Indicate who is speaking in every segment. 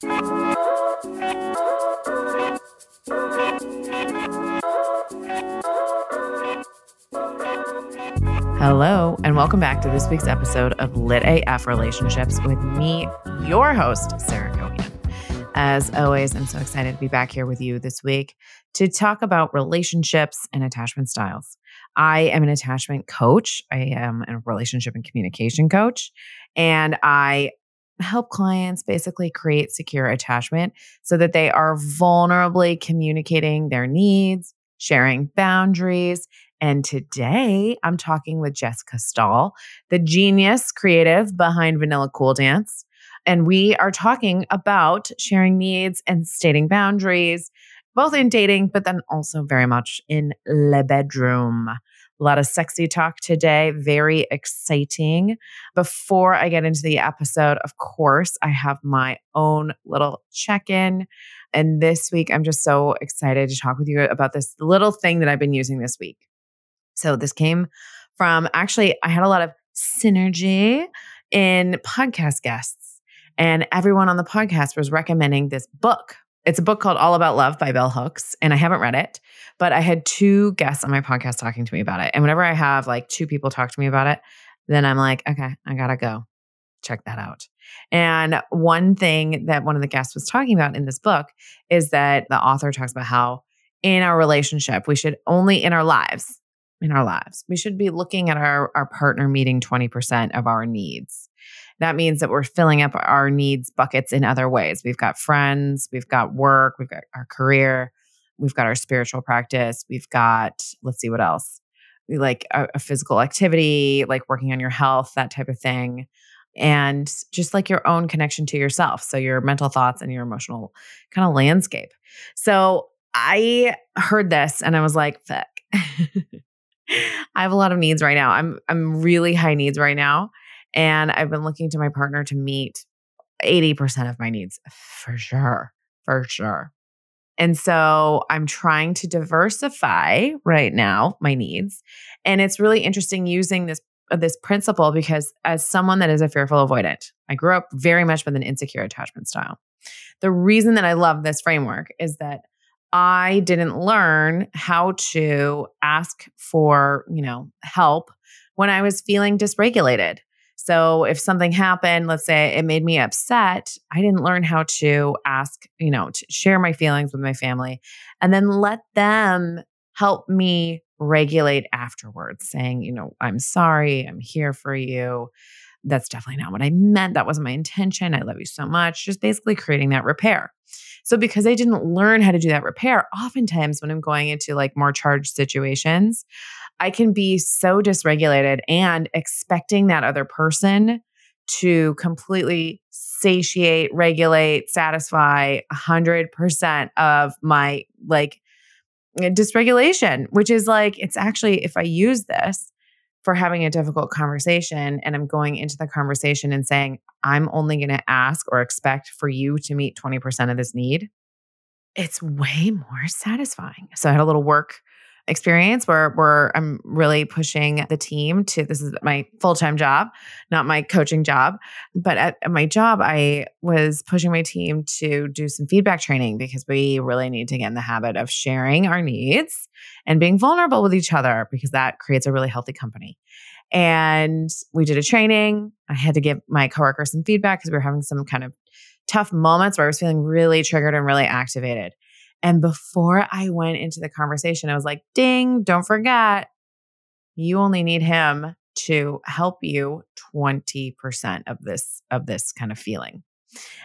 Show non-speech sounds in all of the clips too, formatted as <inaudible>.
Speaker 1: Hello, and welcome back to this week's episode of Lit AF Relationships with me, your host, Sarah Cohan. As always, I'm so excited to be back here with you this week to talk about relationships and attachment styles. I am an attachment coach, I am a relationship and communication coach, and I help clients basically create secure attachment so that they are vulnerably communicating their needs, sharing boundaries, and today I'm talking with Jessica Stahl, the genius creative behind Vanilla Cool Dance. And we are talking about sharing needs and stating boundaries, both in dating, but then also very much in the bedroom. A lot of sexy talk today, very exciting. Before I get into the episode, of course, I have my own little check in. And this week, I'm just so excited to talk with you about this little thing that I've been using this week. So this came from actually, I had a lot of synergy in podcast guests, and everyone on the podcast was recommending this book. It's a book called All About Love by Bell Hooks, and I haven't read it, but I had two guests on my podcast talking to me about it. And whenever I have like two people talk to me about it, then I'm like, okay, I gotta go check that out. And one thing that one of the guests was talking about in this book is that the author talks about how in our relationship, we should only in our lives, in our lives. We should be looking at our, our partner meeting 20% of our needs. That means that we're filling up our needs buckets in other ways. We've got friends, we've got work, we've got our career, we've got our spiritual practice, we've got, let's see what else, we like a, a physical activity, like working on your health, that type of thing. And just like your own connection to yourself. So, your mental thoughts and your emotional kind of landscape. So, I heard this and I was like, fuck. <laughs> I have a lot of needs right now. I'm I'm really high needs right now and I've been looking to my partner to meet 80% of my needs for sure. For sure. And so I'm trying to diversify right now my needs. And it's really interesting using this uh, this principle because as someone that is a fearful avoidant, I grew up very much with an insecure attachment style. The reason that I love this framework is that I didn't learn how to ask for, you know, help when I was feeling dysregulated. So if something happened, let's say it made me upset, I didn't learn how to ask, you know, to share my feelings with my family and then let them help me regulate afterwards, saying, you know, I'm sorry, I'm here for you. That's definitely not what I meant. That wasn't my intention. I love you so much. Just basically creating that repair. So because I didn't learn how to do that repair, oftentimes when I'm going into like more charged situations, I can be so dysregulated and expecting that other person to completely satiate, regulate, satisfy 100% of my like dysregulation, which is like, it's actually, if I use this, for having a difficult conversation and I'm going into the conversation and saying, I'm only going to ask or expect for you to meet 20% of this need, it's way more satisfying. So I had a little work experience where where I'm really pushing the team to this is my full-time job, not my coaching job, but at, at, my job I was pushing my team to do some feedback training because we really need to get in the habit of sharing our needs and being vulnerable with each other because that creates a really healthy company. And we did a training. I had to give my coworkers some feedback because we were having some kind of tough moments where I was feeling really triggered and really activated. And before I went into the conversation, I was like, ding, don't forget, you only need him to help you 20% of this of this kind of feeling.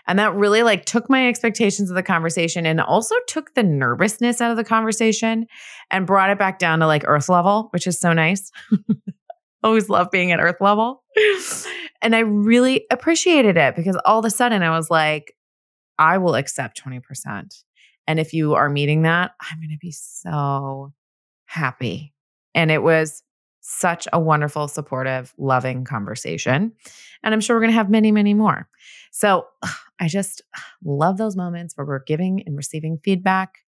Speaker 1: And that really like took my expectations of the conversation and also took the nervousness out of the conversation and brought it back down to like earth level, which is so nice. <laughs> Always love being at earth level. And I really appreciated it because all of a sudden I was like, I will accept 20%. And if you are meeting that, I'm going to be so happy. And it was such a wonderful, supportive, loving conversation. And I'm sure we're going to have many, many more. So I just love those moments where we're giving and receiving feedback.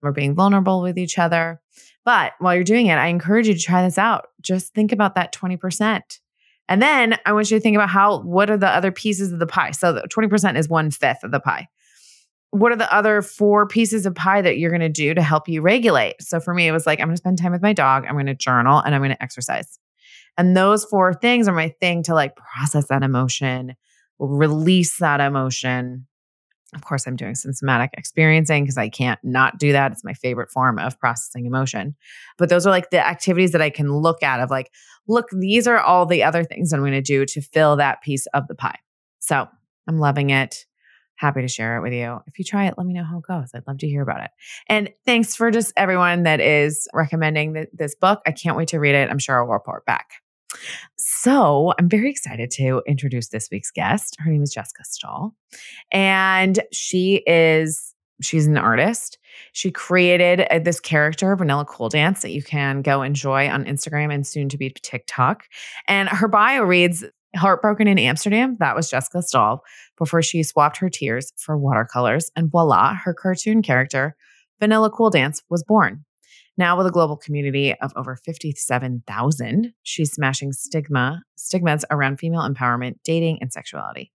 Speaker 1: We're being vulnerable with each other. But while you're doing it, I encourage you to try this out. Just think about that 20%. And then I want you to think about how, what are the other pieces of the pie? So 20% is one fifth of the pie. What are the other four pieces of pie that you're going to do to help you regulate? So for me, it was like, I'm going to spend time with my dog, I'm going to journal, and I'm going to exercise. And those four things are my thing to like process that emotion, release that emotion. Of course, I'm doing somatic experiencing because I can't not do that. It's my favorite form of processing emotion. But those are like the activities that I can look at of like, look, these are all the other things I'm going to do to fill that piece of the pie. So I'm loving it happy to share it with you. If you try it, let me know how it goes. I'd love to hear about it. And thanks for just everyone that is recommending the, this book. I can't wait to read it. I'm sure I'll report back. So I'm very excited to introduce this week's guest. Her name is Jessica Stahl, and she is she's an artist. She created uh, this character, Vanilla Cool Dance, that you can go enjoy on Instagram and soon to be TikTok. And her bio reads Heartbroken in Amsterdam, that was Jessica Stahl before she swapped her tears for watercolors. And voila, her cartoon character, Vanilla Cool Dance, was born. Now, with a global community of over 57,000, she's smashing stigma, stigmas around female empowerment, dating, and sexuality.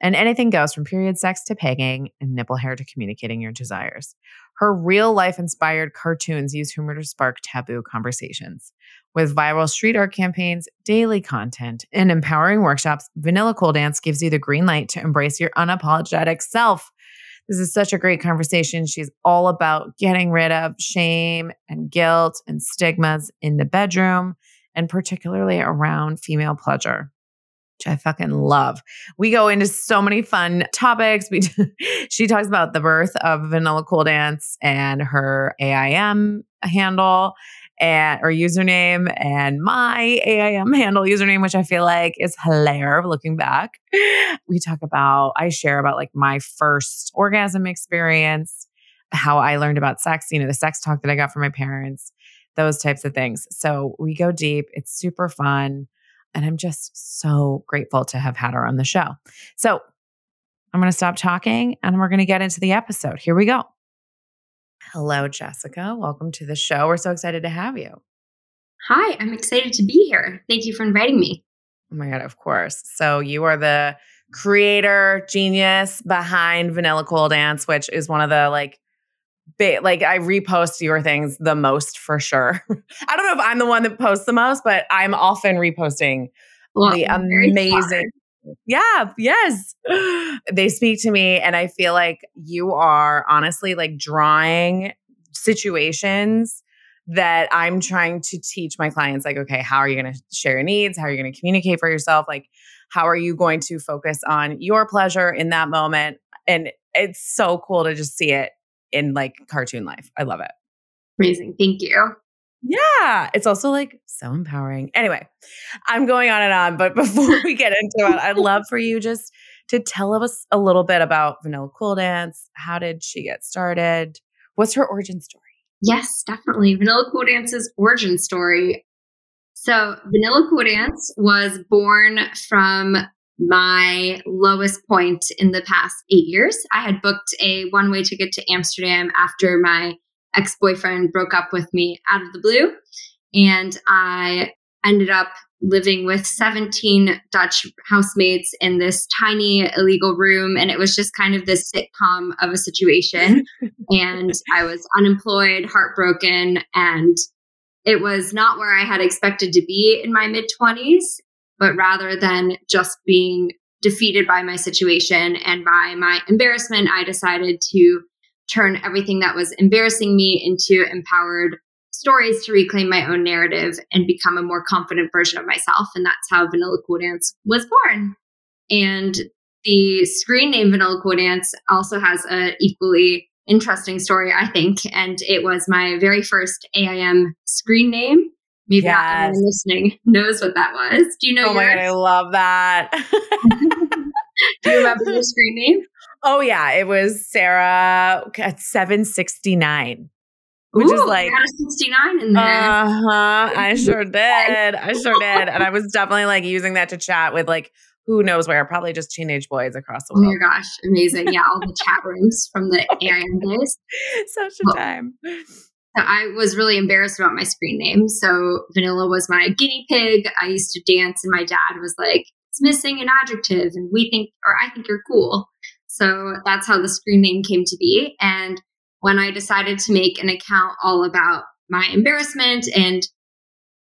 Speaker 1: And anything goes from period sex to pegging and nipple hair to communicating your desires. Her real life inspired cartoons use humor to spark taboo conversations. With viral street art campaigns, daily content, and empowering workshops, Vanilla Cool Dance gives you the green light to embrace your unapologetic self. This is such a great conversation. She's all about getting rid of shame and guilt and stigmas in the bedroom, and particularly around female pleasure which I fucking love. We go into so many fun topics. We <laughs> she talks about the birth of Vanilla Cool Dance and her AIM handle and or username and my AIM handle username, which I feel like is hilarious looking back. We talk about, I share about like my first orgasm experience, how I learned about sex, you know, the sex talk that I got from my parents, those types of things. So we go deep. It's super fun. And I'm just so grateful to have had her on the show. So I'm going to stop talking and we're going to get into the episode. Here we go. Hello, Jessica. Welcome to the show. We're so excited to have you.
Speaker 2: Hi, I'm excited to be here. Thank you for inviting me.
Speaker 1: Oh my God, of course. So, you are the creator, genius behind Vanilla Cool Dance, which is one of the like, big, like I repost your things the most for sure. <laughs> I don't know if I'm the one that posts the most, but I'm often reposting well, the amazing yeah, yes. <gasps> They speak to me, and I feel like you are honestly like drawing situations that I'm trying to teach my clients like, okay, how are you going to share your needs? How are you going to communicate for yourself? Like, how are you going to focus on your pleasure in that moment? And it's so cool to just see it in like cartoon life. I love it.
Speaker 2: Amazing. Thank you.
Speaker 1: Yeah, it's also like so empowering. Anyway, I'm going on and on, but <laughs> before we get into it, I'd love for you just to tell us a little bit about Vanilla Cool Dance. How did she get started? What's her origin story?
Speaker 2: Yes, definitely. Vanilla Cool Dance's origin story. So, Vanilla Cool Dance was born from my lowest point in the past eight years. I had booked a one way ticket to Amsterdam after my ex boyfriend broke up with me out of the blue. And I ended up living with 17 Dutch housemates in this tiny illegal room. And it was just kind of this sitcom of a situation. <laughs> and I was unemployed, heartbroken, and it was not where I had expected to be in my mid 20s, but rather than just being defeated by my situation and by my embarrassment, I decided to turn everything that was embarrassing me into empowered stories to reclaim my own narrative and become a more confident version of myself. And that's how Vanilla Cool Dance was born. And the screen name Vanilla Cool Dance also has an equally interesting story, I think. And it was my very first AIM screen name. Maybe yes. anyone listening <laughs> knows what that was. Do you know?
Speaker 1: Oh yours? my god, I love that. <laughs>
Speaker 2: Do you remember your <laughs> screen name?
Speaker 1: Oh yeah, it was Sarah at 769. Which
Speaker 2: Ooh,
Speaker 1: is like
Speaker 2: a 69 in there.
Speaker 1: Uh-huh. I sure did. I sure did. And I was definitely like using that to chat with like who knows where, probably just teenage boys across the world.
Speaker 2: Oh my gosh, amazing. Yeah, all the chat rooms from the AIM days.
Speaker 1: Such a time.
Speaker 2: I was really embarrassed about my screen name. So Vanilla was my guinea pig. I used to dance, and my dad was like, it's missing an adjective, and we think, or I think you're cool. So that's how the screen name came to be. And when I decided to make an account all about my embarrassment and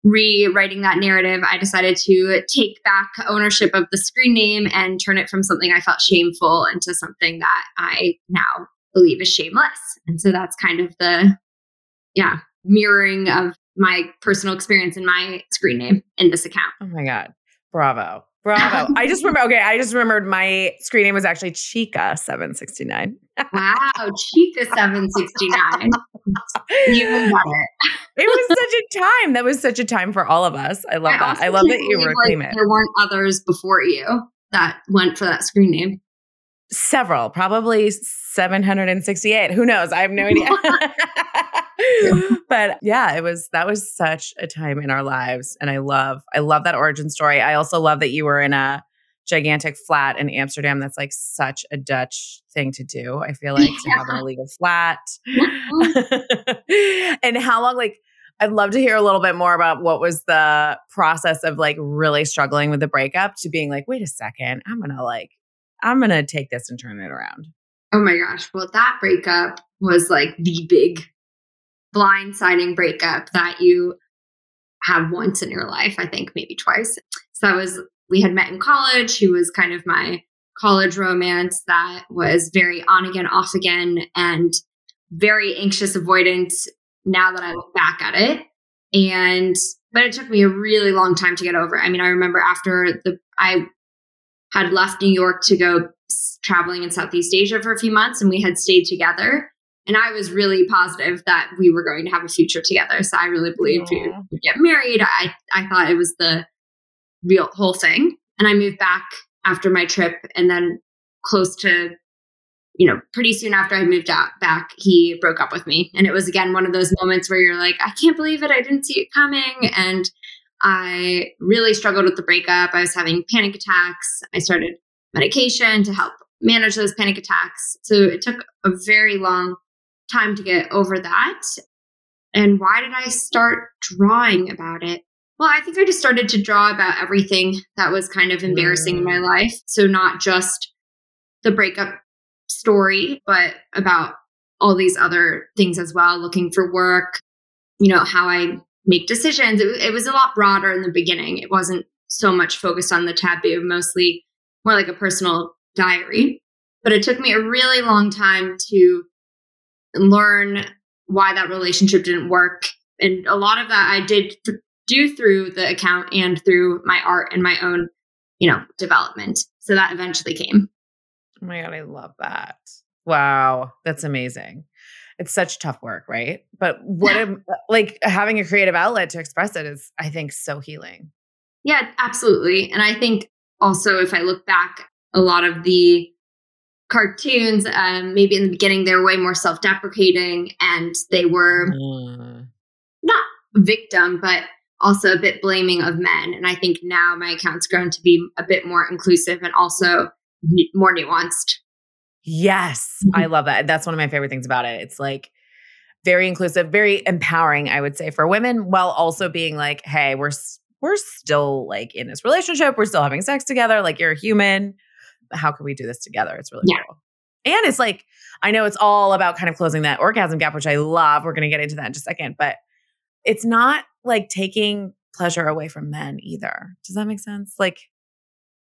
Speaker 2: rewriting that narrative, I decided to take back ownership of the screen name and turn it from something I felt shameful into something that I now believe is shameless. And so that's kind of the, yeah, mirroring of my personal experience in my screen name in this account.
Speaker 1: Oh my God. Bravo. Bravo. <laughs> I just remember, okay, I just remembered my screen name was actually Chica769.
Speaker 2: wow, Chica769. <laughs> you better.
Speaker 1: It It was such a time. That was such a time for all of us. I love I that. I love that you reclaim
Speaker 2: like
Speaker 1: it.
Speaker 2: There weren't others before you that went for that screen name.
Speaker 1: Several, probably 768. Who knows? I have no <laughs> idea. <laughs> but yeah, it was that was such a time in our lives. And I love, I love that origin story. I also love that you were in a gigantic flat in Amsterdam. That's like such a Dutch thing to do. I feel like yeah. to have an illegal flat. Mm-hmm. <laughs> and how long, like, I'd love to hear a little bit more about what was the process of like really struggling with the breakup to being like, wait a second, I'm gonna like, I'm gonna take this and turn it around.
Speaker 2: Oh my gosh. Well, that breakup was like the big blindsiding breakup that you have once in your life, I think maybe twice. So that was, we had met in college. He was kind of my college romance that was very on again, off again, and very anxious avoidant now that I look back at it. And, but it took me a really long time to get over. I mean, I remember after the, I had left New York to go traveling in Southeast Asia for a few months and we had stayed together. And I was really positive that we were going to have a future together. So I really believed we would get married. I, I thought it was the real whole thing. And I moved back after my trip and then close to you know, pretty soon after I moved out back, he broke up with me. And it was again one of those moments where you're like, I can't believe it. I didn't see it coming. And I really struggled with the breakup. I was having panic attacks. I started medication to help manage those panic attacks. So it took a very long time to get over that. And why did I start drawing about it? Well, I think I just started to draw about everything that was kind of embarrassing in my mm. life. So, not just the breakup story, but about all these other things as well looking for work, you know, how I make decisions. It, it was a lot broader in the beginning. It wasn't so much focused on the taboo, mostly more like a personal diary. But it took me a really long time to learn why that relationship didn't work. And a lot of that I did th- do through the account and through my art and my own, you know, development. So that eventually came.
Speaker 1: Oh my God, I love that. Wow, that's amazing. It's such tough work, right? But what I'm uh, like having a creative outlet to express it is, I think, so healing.
Speaker 2: Yeah, absolutely. And I think also, if I look back, a lot of the cartoons, um, maybe in the beginning, they were way more self deprecating and they were mm. not victim, but also a bit blaming of men. And I think now my account's grown to be a bit more inclusive and also n- more nuanced.
Speaker 1: Yes. I love that. That's one of my favorite things about it. It's like very inclusive, very empowering, I would say, for women, while also being like, hey, we're we're still like in this relationship, we're still having sex together, like you're a human. How can we do this together? It's really yeah. cool. And it's like, I know it's all about kind of closing that orgasm gap, which I love. We're going to get into that in just a second, but it's not like taking pleasure away from men either. Does that make sense? Like,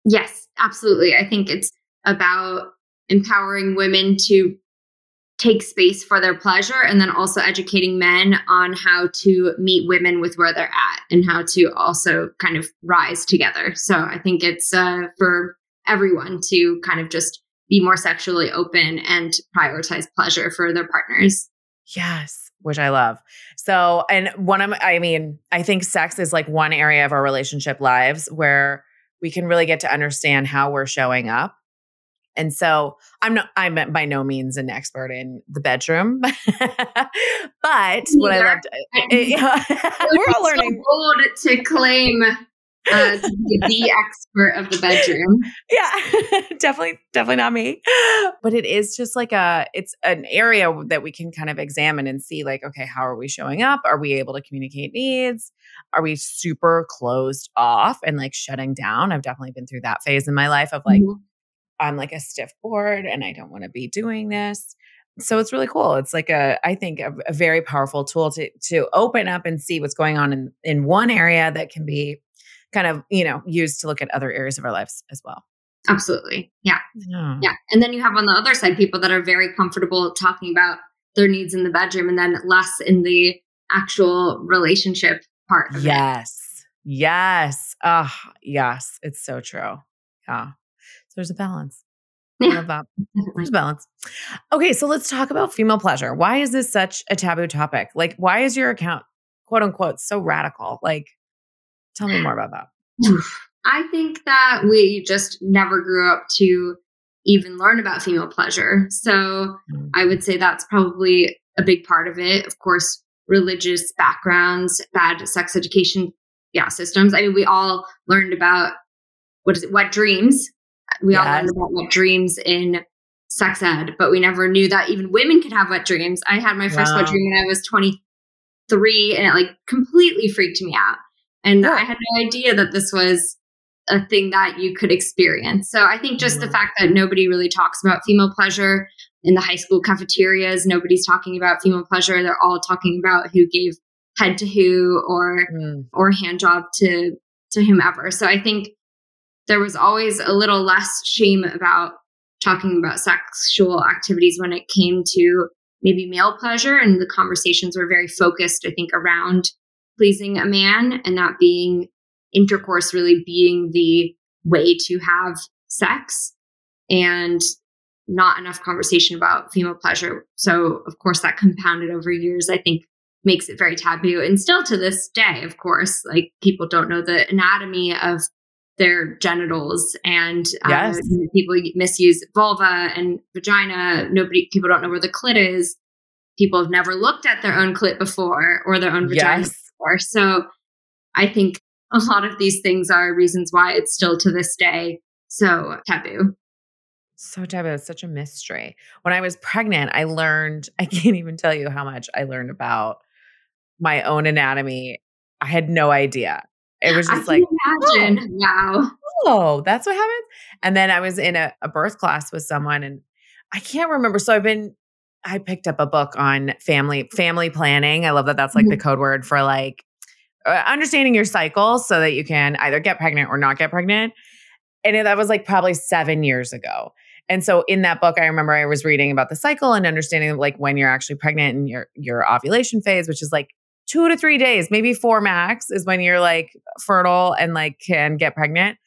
Speaker 2: yes, absolutely. I think it's about empowering women to take space for their pleasure and then also educating men on how to meet women with where they're at and how to also kind of rise together. So I think it's uh, for everyone to kind of just be more sexually open and prioritize pleasure for their partners.
Speaker 1: Yes, which I love. So, and one of, I mean, I think sex is like one area of our relationship lives where we can really get to understand how we're showing up and so I'm not I'm by no means an expert in the bedroom. <laughs> but what I loved eh, eh, <laughs> <laughs>
Speaker 2: we're all learning. So bold to claim uh, the expert of the bedroom.
Speaker 1: Yeah, <laughs> definitely, definitely not me. But it is just like a, it's an area that we can kind of examine and see, like, okay, how are we showing up? Are we able to communicate needs? Are we super closed off and like shutting down? I've definitely been through that phase in my life of like, mm-hmm I'm like a stiff board and I don't want to be doing this. So it's really cool. It's like a, I think, a, a, very powerful tool to to open up and see what's going on in in one area that can be kind of you know used to look at other areas of our lives as well.
Speaker 2: Absolutely, yeah, yeah. yeah. And then you have on the other side people that are very comfortable talking about their needs in the bedroom, and then less in the actual relationship part.
Speaker 1: yes, it. yes, ah, uh, yes. It's so true. Yeah. So there's a balance. <laughs> I love that. There's balance. Okay, so let's talk about female pleasure. Why is this such a taboo topic? Like, why is your account, quote unquote, so radical? Like, tell me more about that.
Speaker 2: I think that we just never grew up to even learn about female pleasure. So mm. I would say that's probably a big part of it. Of course, religious backgrounds, bad sex education yeah, systems. I mean, we all learned about what is it, wet dreams we yes. all learned about wet dreams in sex ed, but we never knew that even women could have wet dreams. I had my first wow. wet dream when I was 23 and it like completely freaked me out. And yeah. I had no idea that this was a thing that you could experience. So I think just mm-hmm. the fact that nobody really talks about female pleasure in the high school cafeterias, nobody's talking about female pleasure. They're all talking about who gave head to who or mm. or hand job to to whomever. So I think there was always a little less shame about talking about sexual activities when it came to maybe male pleasure. And the conversations were very focused, I think, around pleasing a man and that being intercourse really being the way to have sex and not enough conversation about female pleasure. So, of course, that compounded over years, I think, makes it very taboo. And still to this day, of course, like people don't know the anatomy of their genitals and uh, yes. uh, people misuse vulva and vagina nobody people don't know where the clit is people have never looked at their own clit before or their own vagina yes. Before so i think a lot of these things are reasons why it's still to this day so taboo
Speaker 1: so taboo it's such a mystery when i was pregnant i learned <laughs> i can't even tell you how much i learned about my own anatomy i had no idea it was just like,
Speaker 2: imagine. Oh, wow.
Speaker 1: Oh, that's what happened. And then I was in a, a birth class with someone and I can't remember. So I've been, I picked up a book on family, family planning. I love that that's like mm-hmm. the code word for like uh, understanding your cycle so that you can either get pregnant or not get pregnant. And that was like probably seven years ago. And so in that book, I remember I was reading about the cycle and understanding like when you're actually pregnant and your your ovulation phase, which is like two to three days, maybe four max is when you're like fertile and like can get pregnant.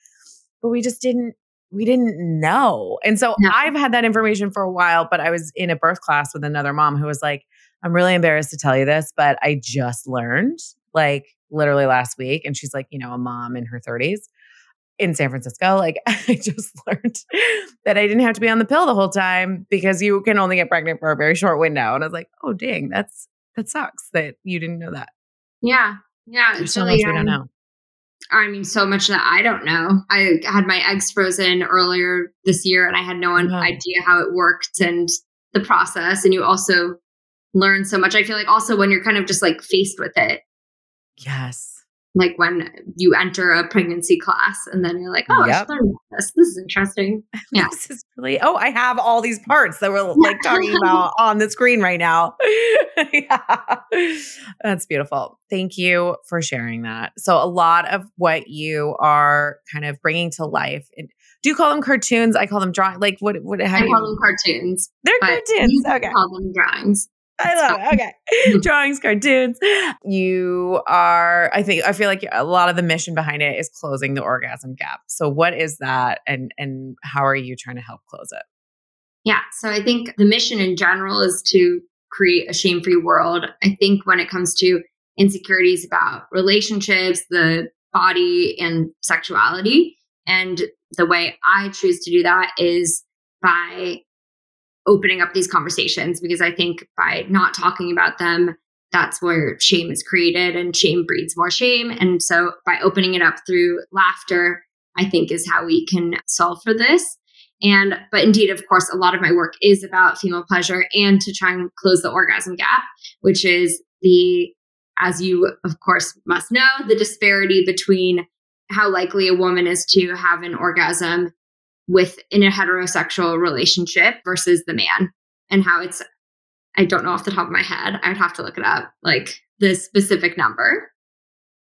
Speaker 1: But we just didn't, we didn't know. And so no. I've had that information for a while, but I was in a birth class with another mom who was like, I'm really embarrassed to tell you this, but I just learned like literally last week. And she's like, you know, a mom in her 30s in San Francisco. Like <laughs> I just learned that I didn't have to be on the pill the whole time because you can only get pregnant for a very short window. And I was like, oh dang, that's that sucks that you didn't know that.
Speaker 2: Yeah. Yeah.
Speaker 1: There's so much we don't know.
Speaker 2: I mean, so much that I don't know. I had my eggs frozen earlier this year and I had no uh-huh. idea how it worked and the process. And you also learn so much. I feel like also when you're kind of just like faced with it.
Speaker 1: Yes
Speaker 2: like when you enter a pregnancy class and then you're like, oh, yep. I this. This is interesting. <laughs> Yeah.
Speaker 1: this is really, oh, I have all these parts that we're like <laughs> talking about on the screen right now. <laughs> yeah. That's beautiful. Thank you for sharing that. So, a lot of what you are kind of bringing to life. do you call them cartoons? I call them drawing. Like what? What?
Speaker 2: How I call you, them cartoons.
Speaker 1: They're cartoons. Okay.
Speaker 2: Call them drawings.
Speaker 1: I love it. Okay. <laughs> Drawings, cartoons. You are, I think, I feel like a lot of the mission behind it is closing the orgasm gap. So what is that and and how are you trying to help close it?
Speaker 2: Yeah. So I think the mission in general is to create a shame-free world. I think when it comes to insecurities about relationships, the body and sexuality, and the way I choose to do that is by opening up these conversations because I think by not talking about them, that's where shame is created and shame breeds more shame. And so by opening it up through laughter, I think is how we can solve for this. And, but indeed, of course, a lot of my work is about female pleasure and to try and close the orgasm gap, which is the, as you, of course, must know, the disparity between how likely a woman is to have an orgasm within a heterosexual relationship versus the man and how it's I don't know off the top of my head. I'd have to look it up, like the specific number.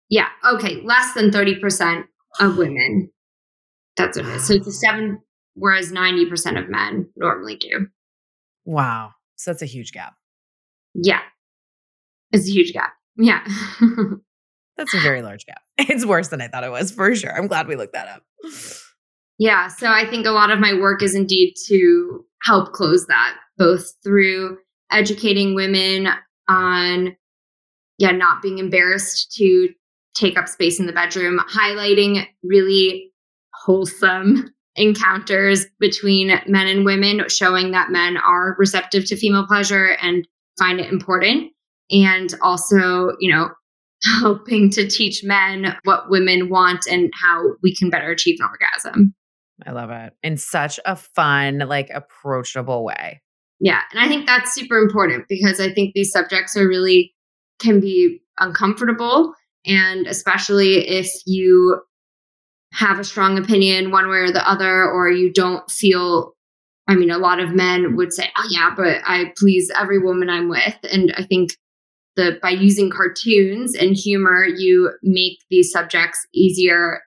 Speaker 2: Yeah, okay, less than 30% of women. That's what it is. So it's a seven, whereas 90% of men normally do.
Speaker 1: Wow. So that's a huge gap.
Speaker 2: Yeah. It's a huge gap. Yeah. <laughs>
Speaker 1: that's a very large gap. <laughs> It's worse than I thought it was for sure. I'm glad we looked that up.
Speaker 2: Yeah. So I think a lot of my work is indeed to help close that, both through educating women on, yeah, not being embarrassed to take up space in the bedroom, highlighting really wholesome <laughs> encounters between men and women, showing that men are receptive to female pleasure and find it important. And also, you know, <laughs> helping to teach men what women want and how we can better achieve an orgasm.
Speaker 1: I love it. In such a fun, like approachable way.
Speaker 2: Yeah. And I think that's super important because I think these subjects are really can be uncomfortable. And especially if you have a strong opinion one way or the other, or you don't feel, I mean, a lot of men would say, oh, yeah, but I please every woman I'm with. And I think the by using cartoons and humor, you make these subjects easier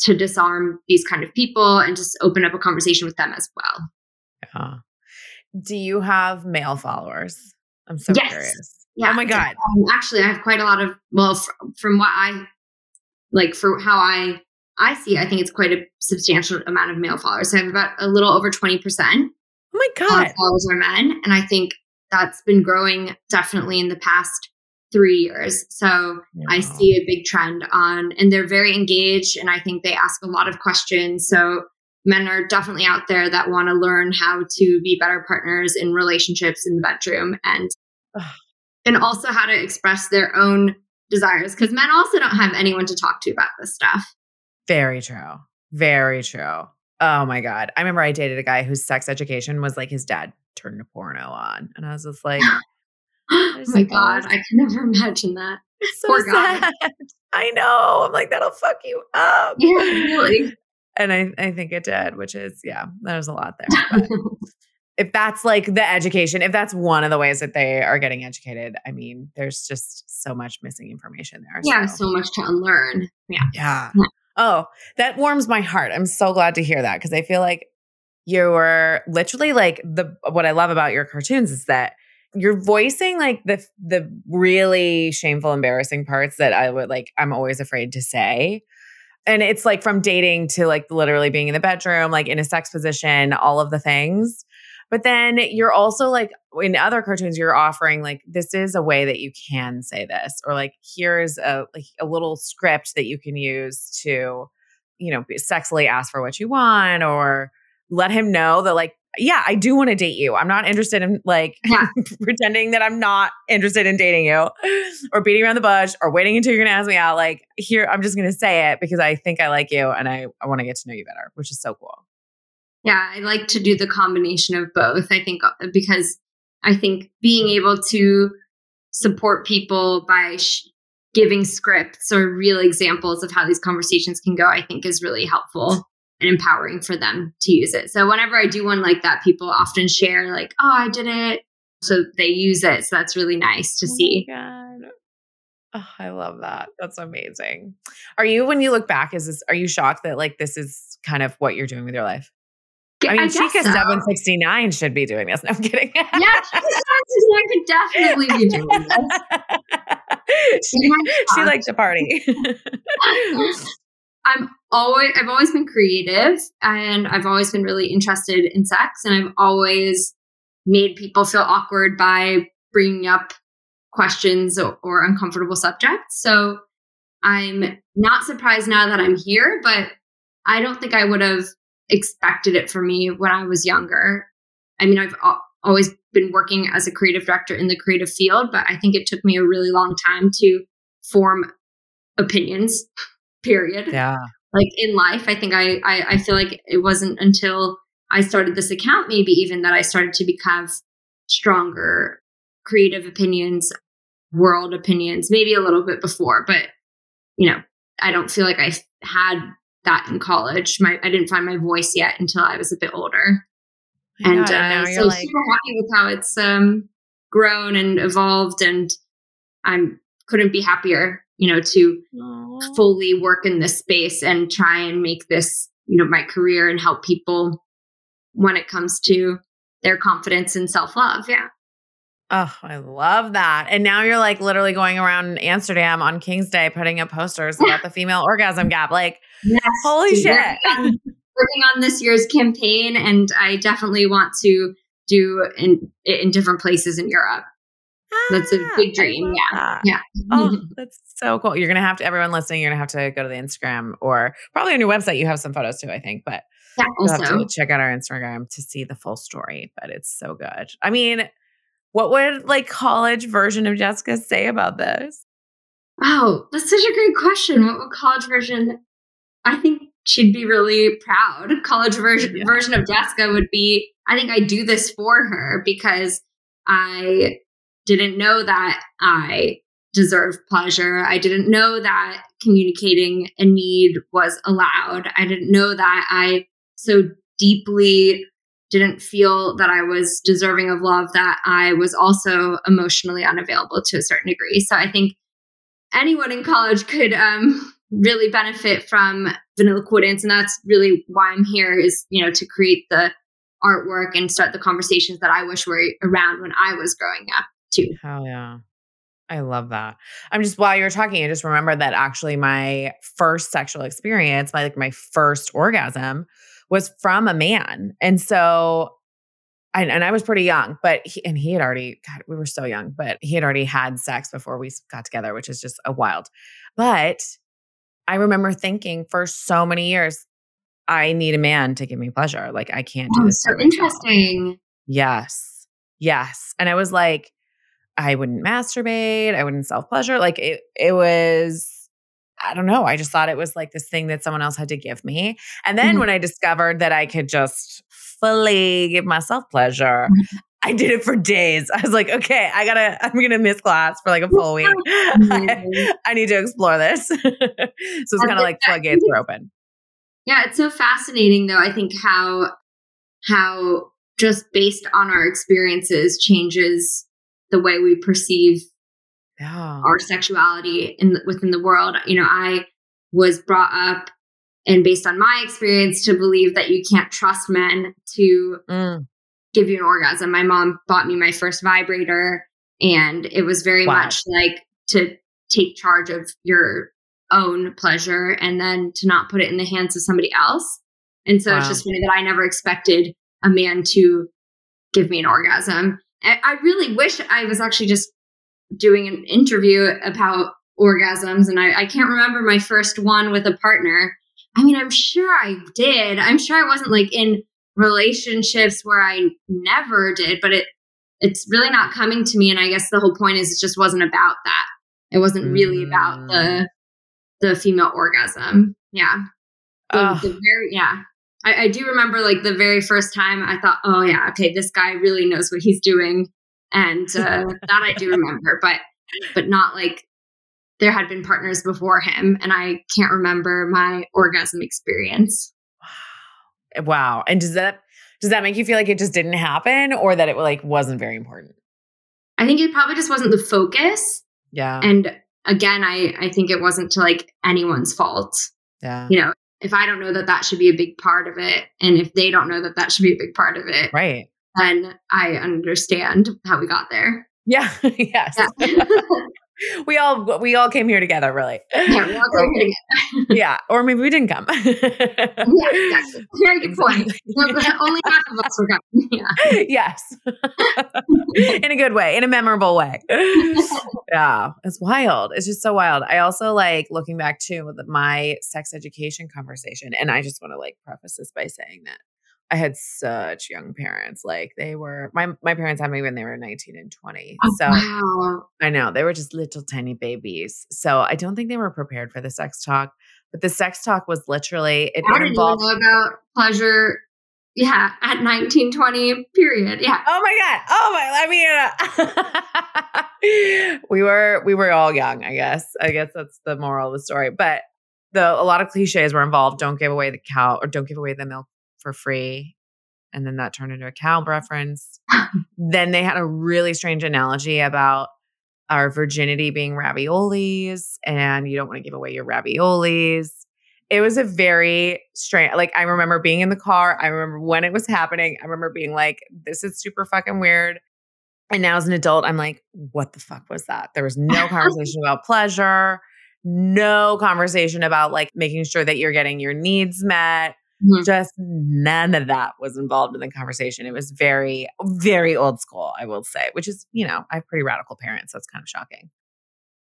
Speaker 2: to disarm these kind of people and just open up a conversation with them as well.
Speaker 1: Yeah. Do you have male followers? I'm so yes. curious.
Speaker 2: Yeah.
Speaker 1: Oh my god.
Speaker 2: Um, actually, I have quite a lot of. Well, f- from what I like, for how I I see, I think it's quite a substantial amount of male followers. So I have about a little over twenty percent.
Speaker 1: Oh my god.
Speaker 2: Followers are men, and I think that's been growing definitely in the past three years. So wow. I see a big trend on, and they're very engaged, and I think they ask a lot of questions. So men are definitely out there that want to learn how to be better partners in relationships in the bedroom and and also how to express their own desires because men also don't have anyone to talk to about this stuff.
Speaker 1: Very true. Very true. Oh my god. I remember I dated a guy whose sex education was like his dad turned a porno on and I was just like <laughs>
Speaker 2: Oh my god, I can never <laughs> imagine that.
Speaker 1: It's so Poor sad. Guy. <laughs> I know. I'm like, that'll fuck you up.
Speaker 2: Yeah, really.
Speaker 1: And I, I think it did, which is, yeah, there's a lot there. <laughs> if that's like the education, if that's one of the ways that they are getting educated, I mean, there's just so much missing information there.
Speaker 2: Yeah, so, so much to unlearn. Yeah.
Speaker 1: yeah. Oh, that warms my heart. I'm so glad to hear that because I feel like you're literally like the what I love about your cartoons is that you're voicing like the the really shameful embarrassing parts that I would like I'm always afraid to say and it's like from dating to like literally being in the bedroom, like in a sex position, all of the things. But then you're also like in other cartoons, you're offering like this is a way that you can say this, or like here's a like a little script that you can use to, you know, sexily ask for what you want, or let him know that like yeah, I do want to date you. I'm not interested in like yeah. <laughs> pretending that I'm not interested in dating you <laughs> or beating around the bush or waiting until you're going to ask me out. Like, here, I'm just going to say it because I think I like you and I, I want to get to know you better, which is so cool.
Speaker 2: Yeah, I like to do the combination of both. I think uh, because I think being able to support people by sh- giving scripts or real examples of how these conversations can go, I think is really helpful and empowering for them to use it. So whenever I do one like that, people often share like, "Oh, I did it." So they use it. So that's really nice to oh see.
Speaker 1: Oh, I love that. That's amazing. Are you when you look back is this are you shocked that like this is kind of what you're doing with your life? I mean, I Chica so. 769 should be doing this. No, I'm kidding. yeah,
Speaker 2: Chica 769 could definitely be doing
Speaker 1: this. <laughs> she, oh she likes to party. <laughs> <laughs>
Speaker 2: I'm always I've always been creative and I've always been really interested in sex and I've always made people feel awkward by bringing up questions or, or uncomfortable subjects. So I'm not surprised now that I'm here, but I don't think I would have expected it for me when I was younger. I mean, I've always been working as a creative director in the creative field, but I think it took me a really long time to form opinions period.
Speaker 1: Yeah.
Speaker 2: Like in life, I think I, I, I feel like it wasn't until I started this account, maybe even that I started to become stronger creative opinions, world opinions, maybe a little bit before, but you know, I don't feel like I had that in college. My I didn't find my voice yet until I was a bit older. And uh, so like- super happy with how it's um, grown and evolved and I'm couldn't be happier, you know, to Aww. fully work in this space and try and make this, you know, my career and help people when it comes to their confidence and self-love. Yeah.
Speaker 1: Oh, I love that. And now you're like literally going around Amsterdam on King's Day putting up posters <laughs> about the female orgasm gap. Like, yes, holy shit.
Speaker 2: Working on this year's campaign, and I definitely want to do in in different places in Europe. That's a ah, big dream. Yeah. That. Yeah.
Speaker 1: Oh, <laughs> that's so cool. You're going to have to, everyone listening, you're going to have to go to the Instagram or probably on your website. You have some photos too, I think, but yeah, you'll have to check out our Instagram to see the full story. But it's so good. I mean, what would like college version of Jessica say about this?
Speaker 2: Oh, that's such a great question. What would college version? I think she'd be really proud. College version yeah. version of Jessica would be. I think I do this for her because I didn't know that I deserved pleasure. I didn't know that communicating a need was allowed. I didn't know that I so deeply didn't feel that I was deserving of love that I was also emotionally unavailable to a certain degree. So I think anyone in college could um, really benefit from Vanilla Cool Dance and that's really why i'm here is you know to create the artwork and start the conversations that i wish were around when i was growing up too.
Speaker 1: Hell yeah. I love that. I'm just while you were talking, I just remember that actually my first sexual experience, my like my first orgasm was from a man. And so and, and I was pretty young, but he, and he had already, God, we were so young, but he had already had sex before we got together, which is just a wild. But I remember thinking for so many years, I need a man to give me pleasure. Like I can't do oh, this.
Speaker 2: So interesting.
Speaker 1: Yes. Yes. And I was like, I wouldn't masturbate. I wouldn't self pleasure. Like it, it was, I don't know. I just thought it was like this thing that someone else had to give me. And then mm-hmm. when I discovered that I could just fully give myself pleasure, mm-hmm. I did it for days. I was like, okay, I gotta, <laughs> I'm gonna miss class for like a full week. <laughs> <laughs> I, I, need to explore this. so it's kind of like floodgates were open.
Speaker 2: Yeah, it's so fascinating though. I think how, how just based on our experiences changes the way we perceive yeah. our sexuality in the, within the world. You know, I was brought up and based on my experience to believe that you can't trust men to mm. give you an orgasm. My mom bought me my first vibrator and it was very wow. much like to take charge of your own pleasure and then to not put it in the hands of somebody else. And so wow. it's just funny that I never expected a man to give me an orgasm. I really wish I was actually just doing an interview about orgasms, and I, I can't remember my first one with a partner. I mean, I'm sure I did. I'm sure I wasn't like in relationships where I never did, but it it's really not coming to me. And I guess the whole point is it just wasn't about that. It wasn't really about the mm. the female orgasm. Yeah. The, the very yeah. I, I do remember like the very first time I thought, oh yeah, okay, this guy really knows what he's doing, and uh, <laughs> that I do remember, but but not like there had been partners before him, and I can't remember my orgasm experience.
Speaker 1: Wow, wow! And does that does that make you feel like it just didn't happen, or that it like wasn't very important?
Speaker 2: I think it probably just wasn't the focus.
Speaker 1: Yeah,
Speaker 2: and again, I I think it wasn't to like anyone's fault.
Speaker 1: Yeah,
Speaker 2: you know, if I don't know that that should be a big part of it, and if they don't know that that should be a big part of it,
Speaker 1: right,
Speaker 2: then I understand how we got there.
Speaker 1: Yeah. <laughs> yes. Yeah. <laughs> we all we all came here together, really.
Speaker 2: Yeah, we all came here <laughs>
Speaker 1: together. yeah, or maybe we didn't come. <laughs> yeah,
Speaker 2: exactly. Very good point. <laughs> Only half of us were coming. Yeah.
Speaker 1: Yes, in a good way, in a memorable way. yeah, it's wild. It's just so wild. I also like looking back to my sex education conversation, and I just want to like preface this by saying that I had such young parents. Like they were my my parents had me when they were 19 and 20. Oh, so wow. I know they were just little tiny babies. So I don't think they were prepared for the sex talk. But the sex talk was literally it,
Speaker 2: didn't involved know about pleasure. Yeah, at 19, 20, period. Yeah.
Speaker 1: Oh my God. Oh my I mean uh, <laughs> we were we were all young, I guess. I guess that's the moral of the story. But the a lot of cliches were involved. Don't give away the cow or don't give away the milk for free. And then that turned into a cow reference. <laughs> then they had a really strange analogy about our virginity being raviolis and you don't want to give away your raviolis. It was a very strange, like, I remember being in the car. I remember when it was happening. I remember being like, this is super fucking weird. And now as an adult, I'm like, what the fuck was that? There was no <laughs> conversation about pleasure, no conversation about like making sure that you're getting your needs met. Mm-hmm. Just none of that was involved in the conversation. It was very, very old school, I will say, which is, you know, I have pretty radical parents. So it's kind of shocking.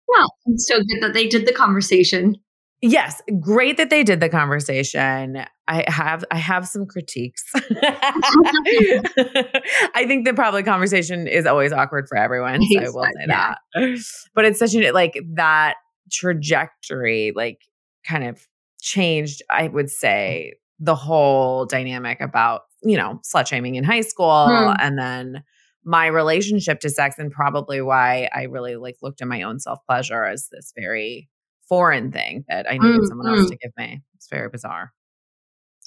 Speaker 2: Well, it's so good that they did the conversation.
Speaker 1: Yes, great that they did the conversation. I have I have some critiques. <laughs> I think the probably conversation is always awkward for everyone. So I will say yeah. that. But it's such a like that trajectory, like kind of changed, I would say, the whole dynamic about, you know, slut shaming in high school hmm. and then my relationship to sex and probably why I really like looked at my own self pleasure as this very foreign thing that I needed mm, someone else mm. to give me. It's very bizarre.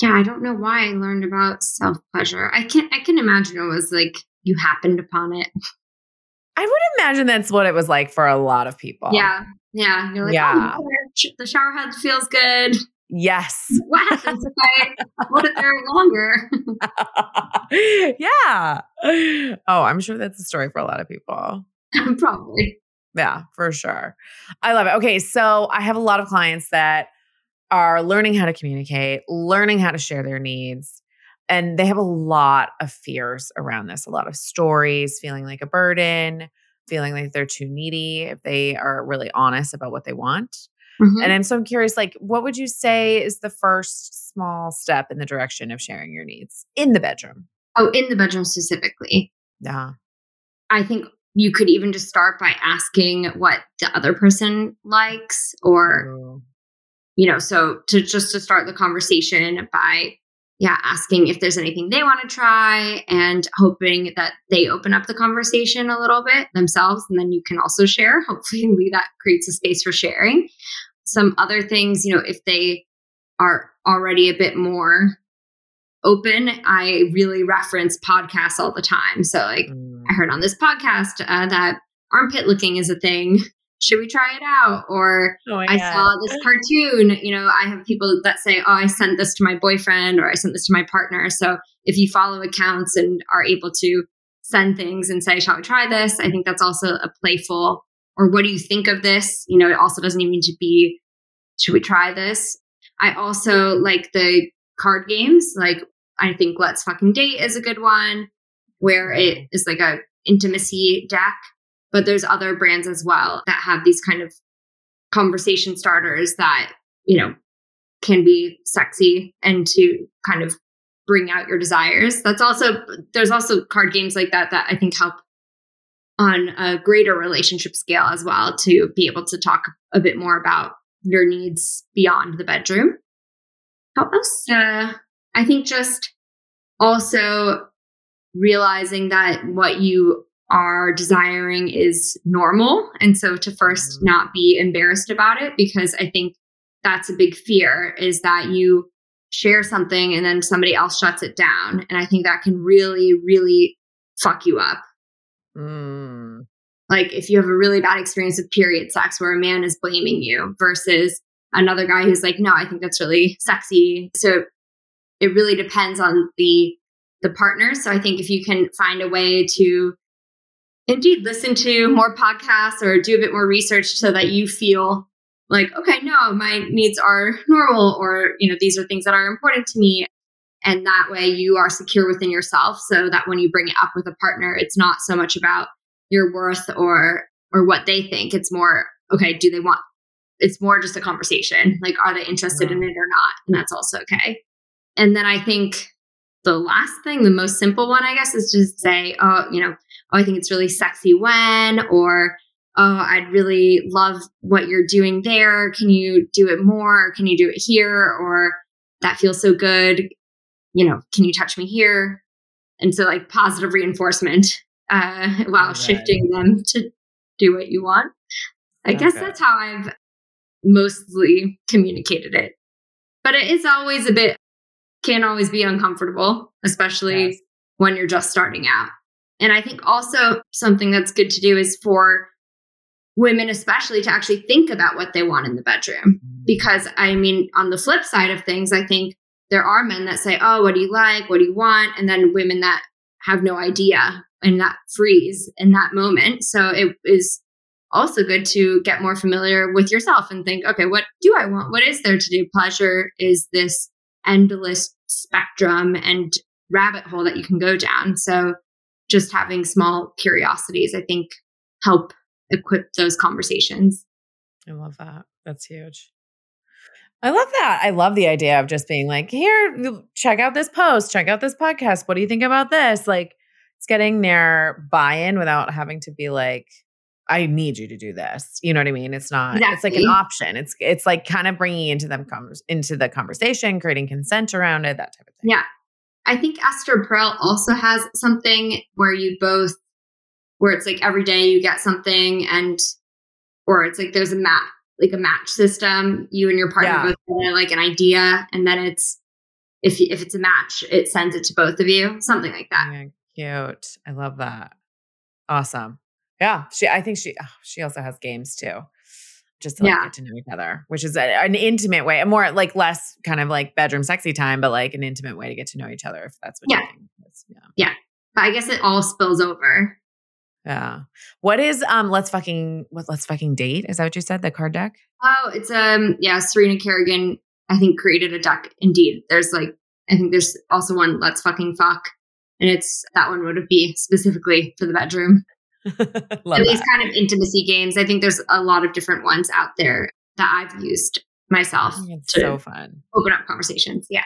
Speaker 2: Yeah, I don't know why I learned about self pleasure. I can I can imagine it was like you happened upon it.
Speaker 1: I would imagine that's what it was like for a lot of people.
Speaker 2: Yeah. Yeah. You're like, yeah. Oh, the shower head feels good.
Speaker 1: Yes.
Speaker 2: What happens if I hold it there longer? <laughs>
Speaker 1: yeah. Oh, I'm sure that's a story for a lot of people. <laughs>
Speaker 2: Probably.
Speaker 1: Yeah, for sure. I love it. Okay. So I have a lot of clients that are learning how to communicate, learning how to share their needs. And they have a lot of fears around this, a lot of stories, feeling like a burden, feeling like they're too needy if they are really honest about what they want. Mm-hmm. And I'm so curious, like, what would you say is the first small step in the direction of sharing your needs in the bedroom?
Speaker 2: Oh, in the bedroom specifically.
Speaker 1: Yeah.
Speaker 2: I think you could even just start by asking what the other person likes or you know, so to just to start the conversation by yeah, asking if there's anything they want to try and hoping that they open up the conversation a little bit themselves and then you can also share. <laughs> Hopefully that creates a space for sharing some other things, you know, if they are already a bit more open, I really reference podcasts all the time. So, like, mm. I heard on this podcast uh, that armpit looking is a thing. Should we try it out? Or oh I God. saw this <laughs> cartoon. You know, I have people that say, Oh, I sent this to my boyfriend or I sent this to my partner. So, if you follow accounts and are able to send things and say, Shall we try this? I think that's also a playful or what do you think of this? You know, it also doesn't even need to be, should we try this? I also like the card games. Like, I think Let's Fucking Date is a good one where it is like a intimacy deck, but there's other brands as well that have these kind of conversation starters that, you know, can be sexy and to kind of bring out your desires. That's also, there's also card games like that that I think help on a greater relationship scale as well to be able to talk a bit more about your needs beyond the bedroom. How else? Uh, I think just also realizing that what you are desiring is normal. And so to first mm-hmm. not be embarrassed about it, because I think that's a big fear is that you share something and then somebody else shuts it down. And I think that can really, really fuck you up Mm. Like if you have a really bad experience with period sex where a man is blaming you versus another guy who's like, no, I think that's really sexy. So it really depends on the the partner. So I think if you can find a way to indeed listen to more podcasts or do a bit more research so that you feel like, okay, no, my needs are normal or, you know, these are things that are important to me. And that way you are secure within yourself so that when you bring it up with a partner, it's not so much about your worth or or what they think. It's more, okay, do they want it's more just a conversation. Like, are they interested in it or not? And that's also okay. And then I think the last thing, the most simple one, I guess, is just say, oh, you know, oh, I think it's really sexy when, or oh, I'd really love what you're doing there. Can you do it more? Can you do it here? Or that feels so good you know, can you touch me here? And so, like, positive reinforcement uh, while right. shifting them to do what you want. I okay. guess that's how I've mostly communicated it. But it is always a bit, can always be uncomfortable, especially yes. when you're just starting out. And I think also something that's good to do is for women, especially, to actually think about what they want in the bedroom. Mm. Because I mean, on the flip side of things, I think there are men that say, Oh, what do you like? What do you want? And then women that have no idea and that freeze in that moment. So it is also good to get more familiar with yourself and think, okay, what do I want? What is there to do? Pleasure is this endless spectrum and rabbit hole that you can go down. So just having small curiosities, I think, help equip those conversations.
Speaker 1: I love that. That's huge. I love that. I love the idea of just being like, here, check out this post, check out this podcast. What do you think about this? Like, it's getting their buy in without having to be like, I need you to do this. You know what I mean? It's not. Exactly. It's like an option. It's it's like kind of bringing into them into the conversation, creating consent around it, that type of thing.
Speaker 2: Yeah, I think Esther Perel also has something where you both, where it's like every day you get something, and or it's like there's a match, like a match system. You and your partner yeah. both get like an idea, and then it's if if it's a match, it sends it to both of you, something like that.
Speaker 1: Yeah, cute. I love that. Awesome. Yeah, she. I think she. Oh, she also has games too, just to like, yeah. get to know each other, which is a, an intimate way, a more like less kind of like bedroom sexy time, but like an intimate way to get to know each other. If that's what
Speaker 2: yeah. yeah, yeah. But I guess it all spills over.
Speaker 1: Yeah. What is um? Let's fucking what? Let's fucking date. Is that what you said? The card deck.
Speaker 2: Oh, it's um. Yeah, Serena Kerrigan. I think created a deck. Indeed, there's like I think there's also one. Let's fucking fuck, and it's that one would be specifically for the bedroom. <laughs> At least kind of intimacy games. I think there's a lot of different ones out there that I've used myself.
Speaker 1: It's so fun.
Speaker 2: Open up conversations. Yeah.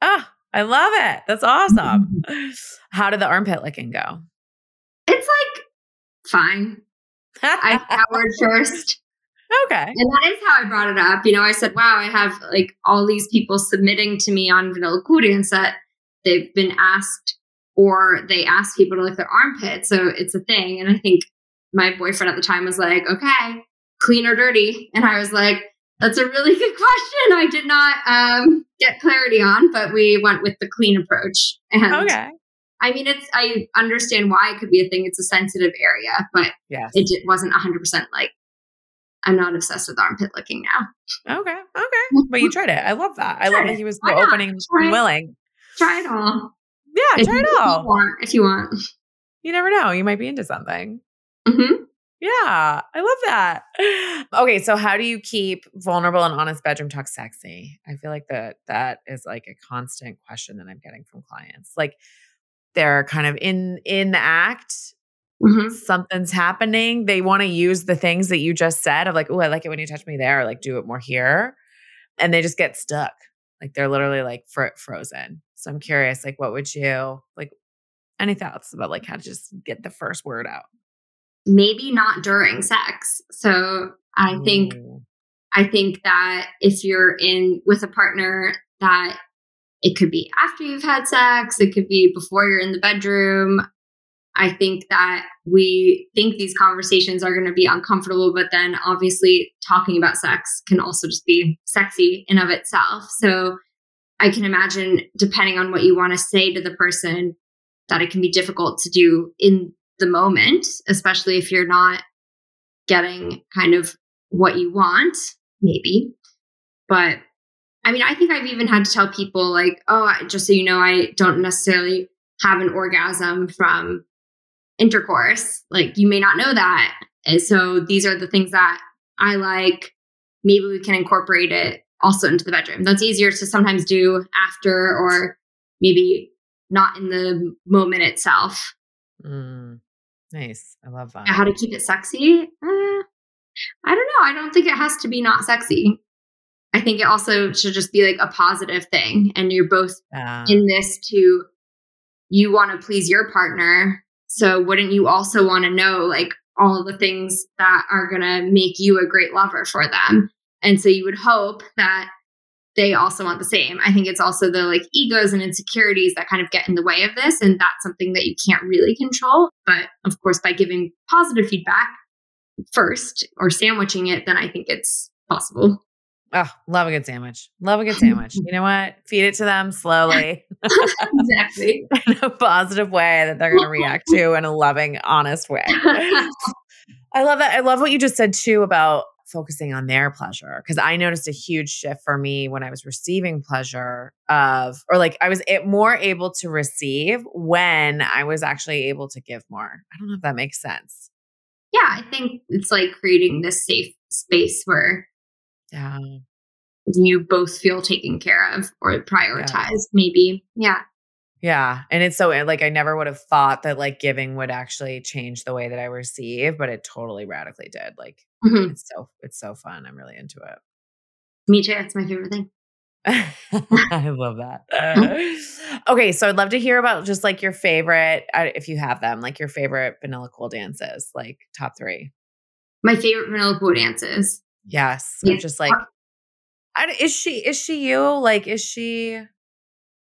Speaker 1: Ah, I love it. That's awesome. <laughs> How did the armpit licking go?
Speaker 2: It's like fine. I showered <laughs> first.
Speaker 1: Okay.
Speaker 2: And that is how I brought it up. You know, I said, wow, I have like all these people submitting to me on Vanilla Cool Dance that they've been asked or they ask people to lick their armpit. So it's a thing. And I think my boyfriend at the time was like, okay, clean or dirty? And I was like, that's a really <laughs> good question. I did not um, get clarity on, but we went with the clean approach. And
Speaker 1: okay.
Speaker 2: I mean, it's, I understand why it could be a thing. It's a sensitive area, but
Speaker 1: yes.
Speaker 2: it wasn't 100% like, I'm not obsessed with armpit licking
Speaker 1: now. Okay. Okay. But you tried it. I love that. I love that he was so opening and willing.
Speaker 2: Try it all.
Speaker 1: Yeah, if try it all.
Speaker 2: If you, want, if you want.
Speaker 1: You never know. You might be into something.
Speaker 2: Mm-hmm.
Speaker 1: Yeah, I love that. Okay, so how do you keep vulnerable and honest bedroom talk sexy? I feel like that that is like a constant question that I'm getting from clients. Like they're kind of in in the act, mm-hmm. something's happening. They want to use the things that you just said of like, oh, I like it when you touch me there, or like do it more here, and they just get stuck. Like they're literally like fr- frozen. So I'm curious, like, what would you like? Any thoughts about like how to just get the first word out?
Speaker 2: Maybe not during sex. So I Ooh. think I think that if you're in with a partner that it could be after you've had sex, it could be before you're in the bedroom. I think that we think these conversations are going to be uncomfortable, but then obviously talking about sex can also just be sexy in of itself. So I can imagine, depending on what you want to say to the person, that it can be difficult to do in the moment, especially if you're not getting kind of what you want, maybe. But I mean, I think I've even had to tell people, like, oh, just so you know, I don't necessarily have an orgasm from intercourse. Like, you may not know that. And so these are the things that I like. Maybe we can incorporate it also into the bedroom. That's easier to sometimes do after or maybe not in the moment itself.
Speaker 1: Mm, nice. I love that.
Speaker 2: How to keep it sexy? Uh, I don't know. I don't think it has to be not sexy. I think it also should just be like a positive thing. And you're both uh, in this to, you want to please your partner. So wouldn't you also want to know like all the things that are going to make you a great lover for them? And so you would hope that they also want the same. I think it's also the like egos and insecurities that kind of get in the way of this. And that's something that you can't really control. But of course, by giving positive feedback first or sandwiching it, then I think it's possible.
Speaker 1: Oh, love a good sandwich. Love a good sandwich. you know what? Feed it to them slowly. <laughs> <laughs>
Speaker 2: exactly.
Speaker 1: in a positive way that they're going to react to in a loving, honest way. <laughs> I love that. I love what you just said too about focusing on their pleasure because I noticed a huge shift for me when I was receiving pleasure of or like I was more able to receive when I was actually able to give more. I don't know if that makes sense.
Speaker 2: Yeah, I think it's like creating this safe space where
Speaker 1: yeah.
Speaker 2: you both feel taken care of or prioritized yeah. maybe. Yeah.
Speaker 1: Yeah. And it's so like I never would have thought that like giving would actually change the way that I receive, but it totally radically did. Like mm-hmm. it's so it's so fun. I'm really into it.
Speaker 2: Me too. It's my favorite thing. <laughs>
Speaker 1: I love that. Uh, <laughs> okay, so I'd love to hear about just like your favorite, uh, if you have them, like your favorite Vanilla Cool dances, like top three.
Speaker 2: My favorite Vanilla Cool dances.
Speaker 1: Yes, just like, I, is she? Is she you? Like, is she?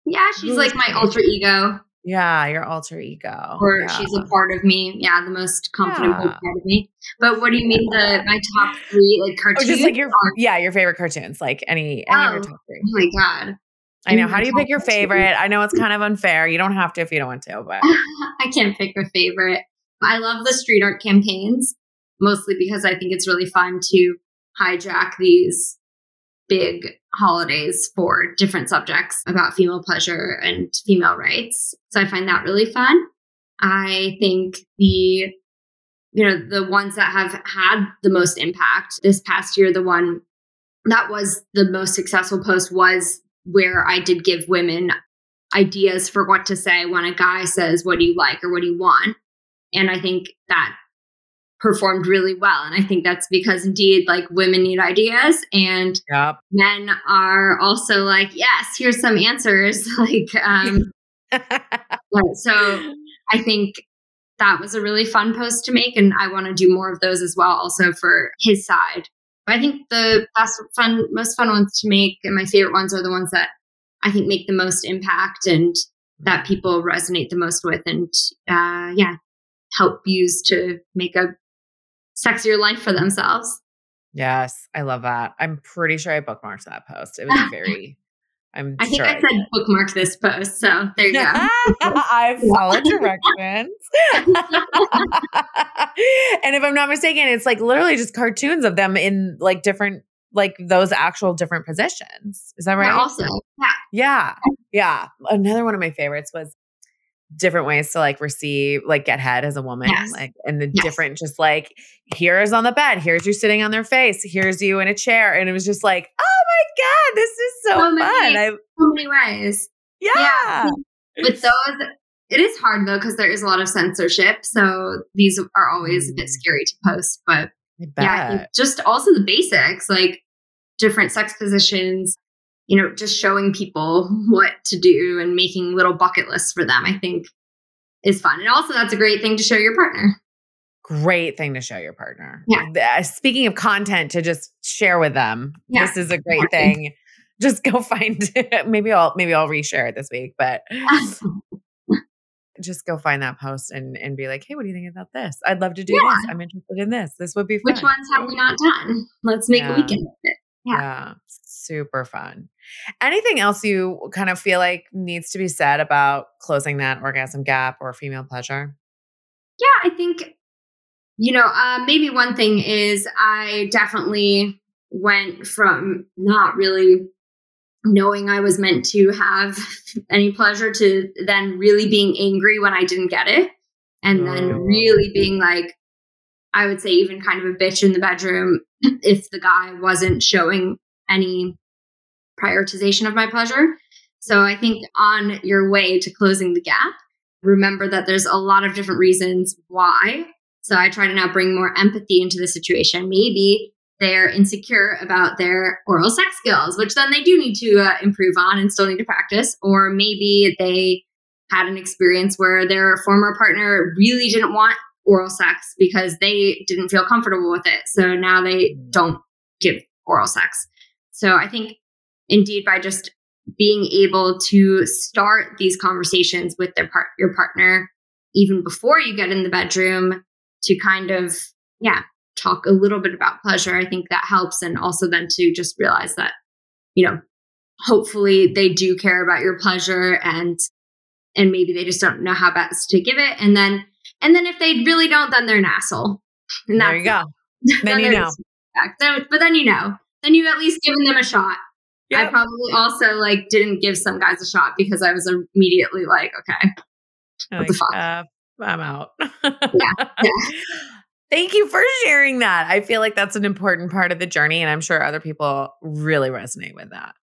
Speaker 2: Yeah, she's like my alter ego.
Speaker 1: Yeah, your alter ego.
Speaker 2: Or
Speaker 1: yeah.
Speaker 2: she's a part of me. Yeah, the most confident yeah. part of me. But what do you mean the my top three like cartoons?
Speaker 1: Oh, just like your yeah, your favorite cartoons, like any any oh, of your oh, top three.
Speaker 2: Oh my god.
Speaker 1: I know. How do you pick your favorite? I know it's kind of unfair. You don't have to if you don't want to, but <laughs>
Speaker 2: I can't pick a favorite. I love the street art campaigns, mostly because I think it's really fun to hijack these big holidays for different subjects about female pleasure and female rights. So I find that really fun. I think the you know the ones that have had the most impact this past year the one that was the most successful post was where I did give women ideas for what to say when a guy says what do you like or what do you want and I think that performed really well. And I think that's because indeed, like women need ideas and
Speaker 1: yep.
Speaker 2: men are also like, yes, here's some answers. <laughs> like, um, <laughs> so I think that was a really fun post to make. And I want to do more of those as well, also for his side. But I think the best fun, most fun ones to make and my favorite ones are the ones that I think make the most impact and that people resonate the most with and uh, yeah help use to make a sexier life for themselves.
Speaker 1: Yes, I love that. I'm pretty sure I bookmarked that post. It was very. I'm. <laughs>
Speaker 2: I think
Speaker 1: sure
Speaker 2: I said I bookmark this post, so there you go. <laughs> I
Speaker 1: followed directions. <laughs> and if I'm not mistaken, it's like literally just cartoons of them in like different, like those actual different positions. Is that right?
Speaker 2: also, yeah,
Speaker 1: yeah, yeah. Another one of my favorites was different ways to like receive like get head as a woman yes. like and the yes. different just like here's on the bed here's you sitting on their face here's you in a chair and it was just like oh my god this is so, so fun
Speaker 2: many, I, so many ways
Speaker 1: yeah, yeah.
Speaker 2: with those it is hard though because there is a lot of censorship so these are always a bit mm. scary to post but yeah just also the basics like different sex positions you know, just showing people what to do and making little bucket lists for them, I think is fun. And also, that's a great thing to show your partner.
Speaker 1: Great thing to show your partner.
Speaker 2: Yeah.
Speaker 1: Uh, speaking of content to just share with them, yeah. this is a great thing. Just go <laughs> find it. <laughs> maybe I'll maybe I'll reshare it this week, but <laughs> just go find that post and and be like, hey, what do you think about this? I'd love to do yeah. this. I'm interested in this. This would be fun.
Speaker 2: Which ones have we not done? Let's make yeah. a weekend of it. Yeah. yeah.
Speaker 1: Super fun. Anything else you kind of feel like needs to be said about closing that orgasm gap or female pleasure?
Speaker 2: Yeah, I think, you know, uh, maybe one thing is I definitely went from not really knowing I was meant to have <laughs> any pleasure to then really being angry when I didn't get it. And then really oh. being like, I would say, even kind of a bitch in the bedroom <clears throat> if the guy wasn't showing any prioritization of my pleasure. So I think on your way to closing the gap, remember that there's a lot of different reasons why. So I try to now bring more empathy into the situation. Maybe they're insecure about their oral sex skills, which then they do need to uh, improve on and still need to practice. Or maybe they had an experience where their former partner really didn't want oral sex because they didn't feel comfortable with it. So now they mm. don't give oral sex. So I think indeed by just being able to start these conversations with their part your partner even before you get in the bedroom to kind of yeah talk a little bit about pleasure, I think that helps. And also then to just realize that, you know, hopefully they do care about your pleasure and and maybe they just don't know how best to give it. And then and then if they really don't, then they're an asshole.
Speaker 1: And there you go. <laughs> Then, then you know. <laughs>
Speaker 2: but then you know. Then you've at least given them a shot. Yep. I probably also like didn't give some guys a shot because I was immediately like, okay,
Speaker 1: what like, the fuck? Uh, I'm out. yeah, yeah. <laughs> Thank you for sharing that. I feel like that's an important part of the journey, and I'm sure other people really resonate with that.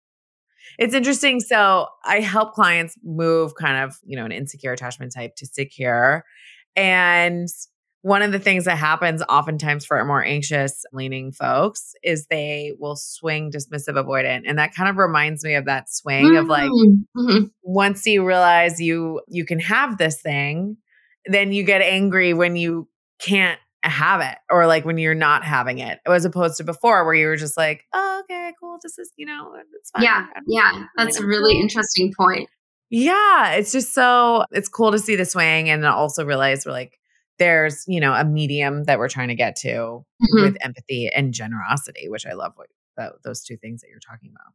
Speaker 1: It's interesting. So I help clients move kind of, you know, an insecure attachment type to secure. And one of the things that happens oftentimes for more anxious leaning folks is they will swing dismissive avoidant and that kind of reminds me of that swing mm-hmm. of like mm-hmm. mm-hmm. once you realize you you can have this thing then you get angry when you can't have it or like when you're not having it as opposed to before where you were just like oh okay cool this is you know it's fine
Speaker 2: yeah yeah that's a really interesting point
Speaker 1: yeah it's just so it's cool to see the swing and also realize we're like there's you know a medium that we're trying to get to mm-hmm. with empathy and generosity which i love what those two things that you're talking about.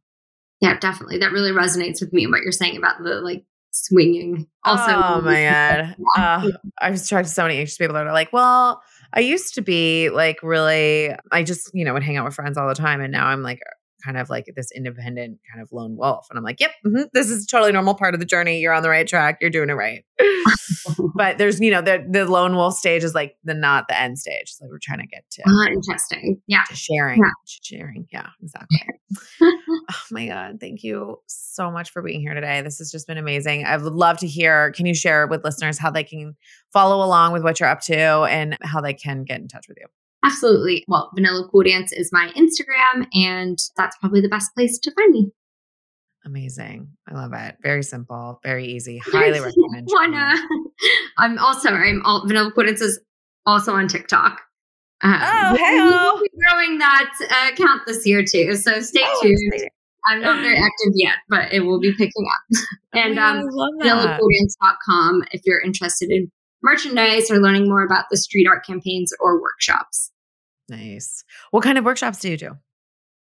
Speaker 2: Yeah definitely. That really resonates with me what you're saying about the like swinging.
Speaker 1: Also oh my god uh, i've talked to so many anxious people that are like well i used to be like really i just you know would hang out with friends all the time and now i'm like kind of like this independent kind of lone wolf. And I'm like, yep, mm-hmm, this is totally normal part of the journey. You're on the right track. You're doing it right. <laughs> but there's, you know, the the lone wolf stage is like the not the end stage. So we're trying to get to
Speaker 2: uh, interesting. Yeah.
Speaker 1: To sharing. Yeah. sharing. Yeah, exactly. <laughs> oh my God. Thank you so much for being here today. This has just been amazing. I would love to hear. Can you share with listeners how they can follow along with what you're up to and how they can get in touch with you?
Speaker 2: Absolutely. Well, Vanilla Cool Dance is my Instagram, and that's probably the best place to find me.
Speaker 1: Amazing. I love it. Very simple, very easy. <laughs> Highly recommend.
Speaker 2: Wanna. <laughs> I'm also, I'm all, Vanilla Cool Dance is also on TikTok.
Speaker 1: Um, oh, hello.
Speaker 2: growing that uh, account this year too. So stay oh, tuned. I'm not very <gasps> active yet, but it will be picking up. <laughs> and um, vanillacooldancecom if you're interested in merchandise or learning more about the street art campaigns or workshops.
Speaker 1: Nice. What kind of workshops do you do?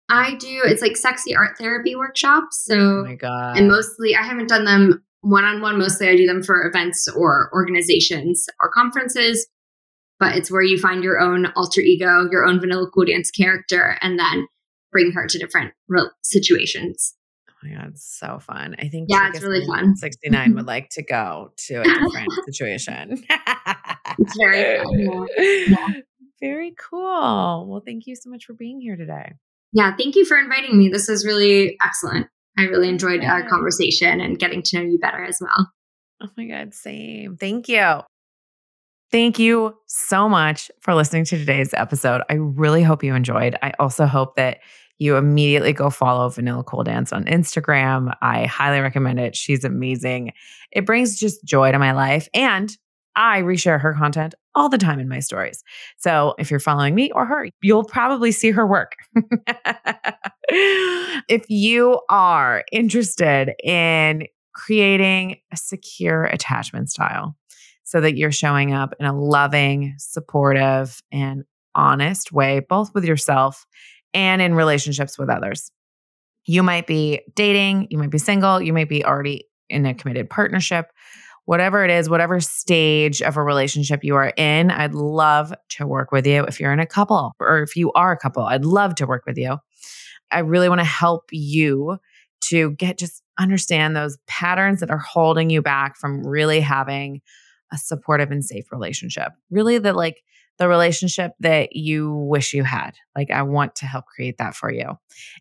Speaker 2: I do, it's like sexy art therapy workshops. Oh so,
Speaker 1: oh my God.
Speaker 2: And mostly, I haven't done them one on one. Mostly, I do them for events or organizations or conferences. But it's where you find your own alter ego, your own vanilla cool dance character, and then bring her to different real situations.
Speaker 1: Oh my God, it's so fun. I think
Speaker 2: yeah, it's really fun.
Speaker 1: 69 would like to go to a different <laughs> situation.
Speaker 2: it's very fun. Yeah. <laughs>
Speaker 1: Very cool. Well, thank you so much for being here today.
Speaker 2: Yeah, thank you for inviting me. This is really excellent. I really enjoyed uh, our conversation and getting to know you better as well.
Speaker 1: Oh my God, same. Thank you. Thank you so much for listening to today's episode. I really hope you enjoyed. I also hope that you immediately go follow Vanilla Cool Dance on Instagram. I highly recommend it. She's amazing. It brings just joy to my life. And I reshare her content all the time in my stories. So if you're following me or her, you'll probably see her work. <laughs> if you are interested in creating a secure attachment style so that you're showing up in a loving, supportive, and honest way, both with yourself and in relationships with others. You might be dating, you might be single, you might be already in a committed partnership whatever it is, whatever stage of a relationship you are in, I'd love to work with you. If you're in a couple or if you are a couple, I'd love to work with you. I really want to help you to get just understand those patterns that are holding you back from really having a supportive and safe relationship. Really, the like the relationship that you wish you had. Like, I want to help create that for you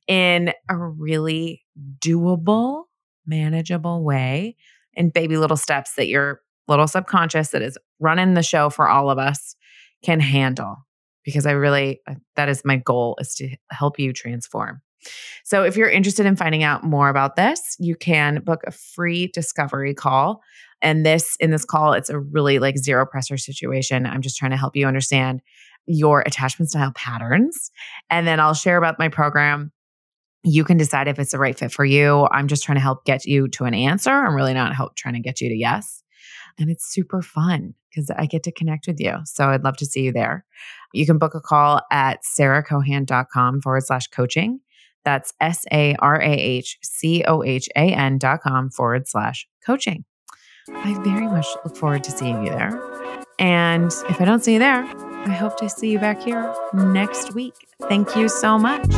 Speaker 1: in a really doable, manageable way in baby little steps that your little subconscious that is running the show for all of us can handle because I really that is my goal is to help you transform. So if you're interested in finding out more about this, you can book a free discovery call. And this in this call it's a really like zero pressure situation. I'm just trying to help you understand your attachment style patterns and then I'll share about my program you can decide if it's the right fit for you. I'm just trying to help get you to an answer. I'm really not help trying to get you to yes. And it's super fun because I get to connect with you. So I'd love to see you there. you can book a call at sarahcohan.com forward slash coaching. That's S A R A H C O H A N dot com forward slash coaching. I very much look forward to seeing you there. And if I don't see you there, I hope to see you back here next week. Thank you so much.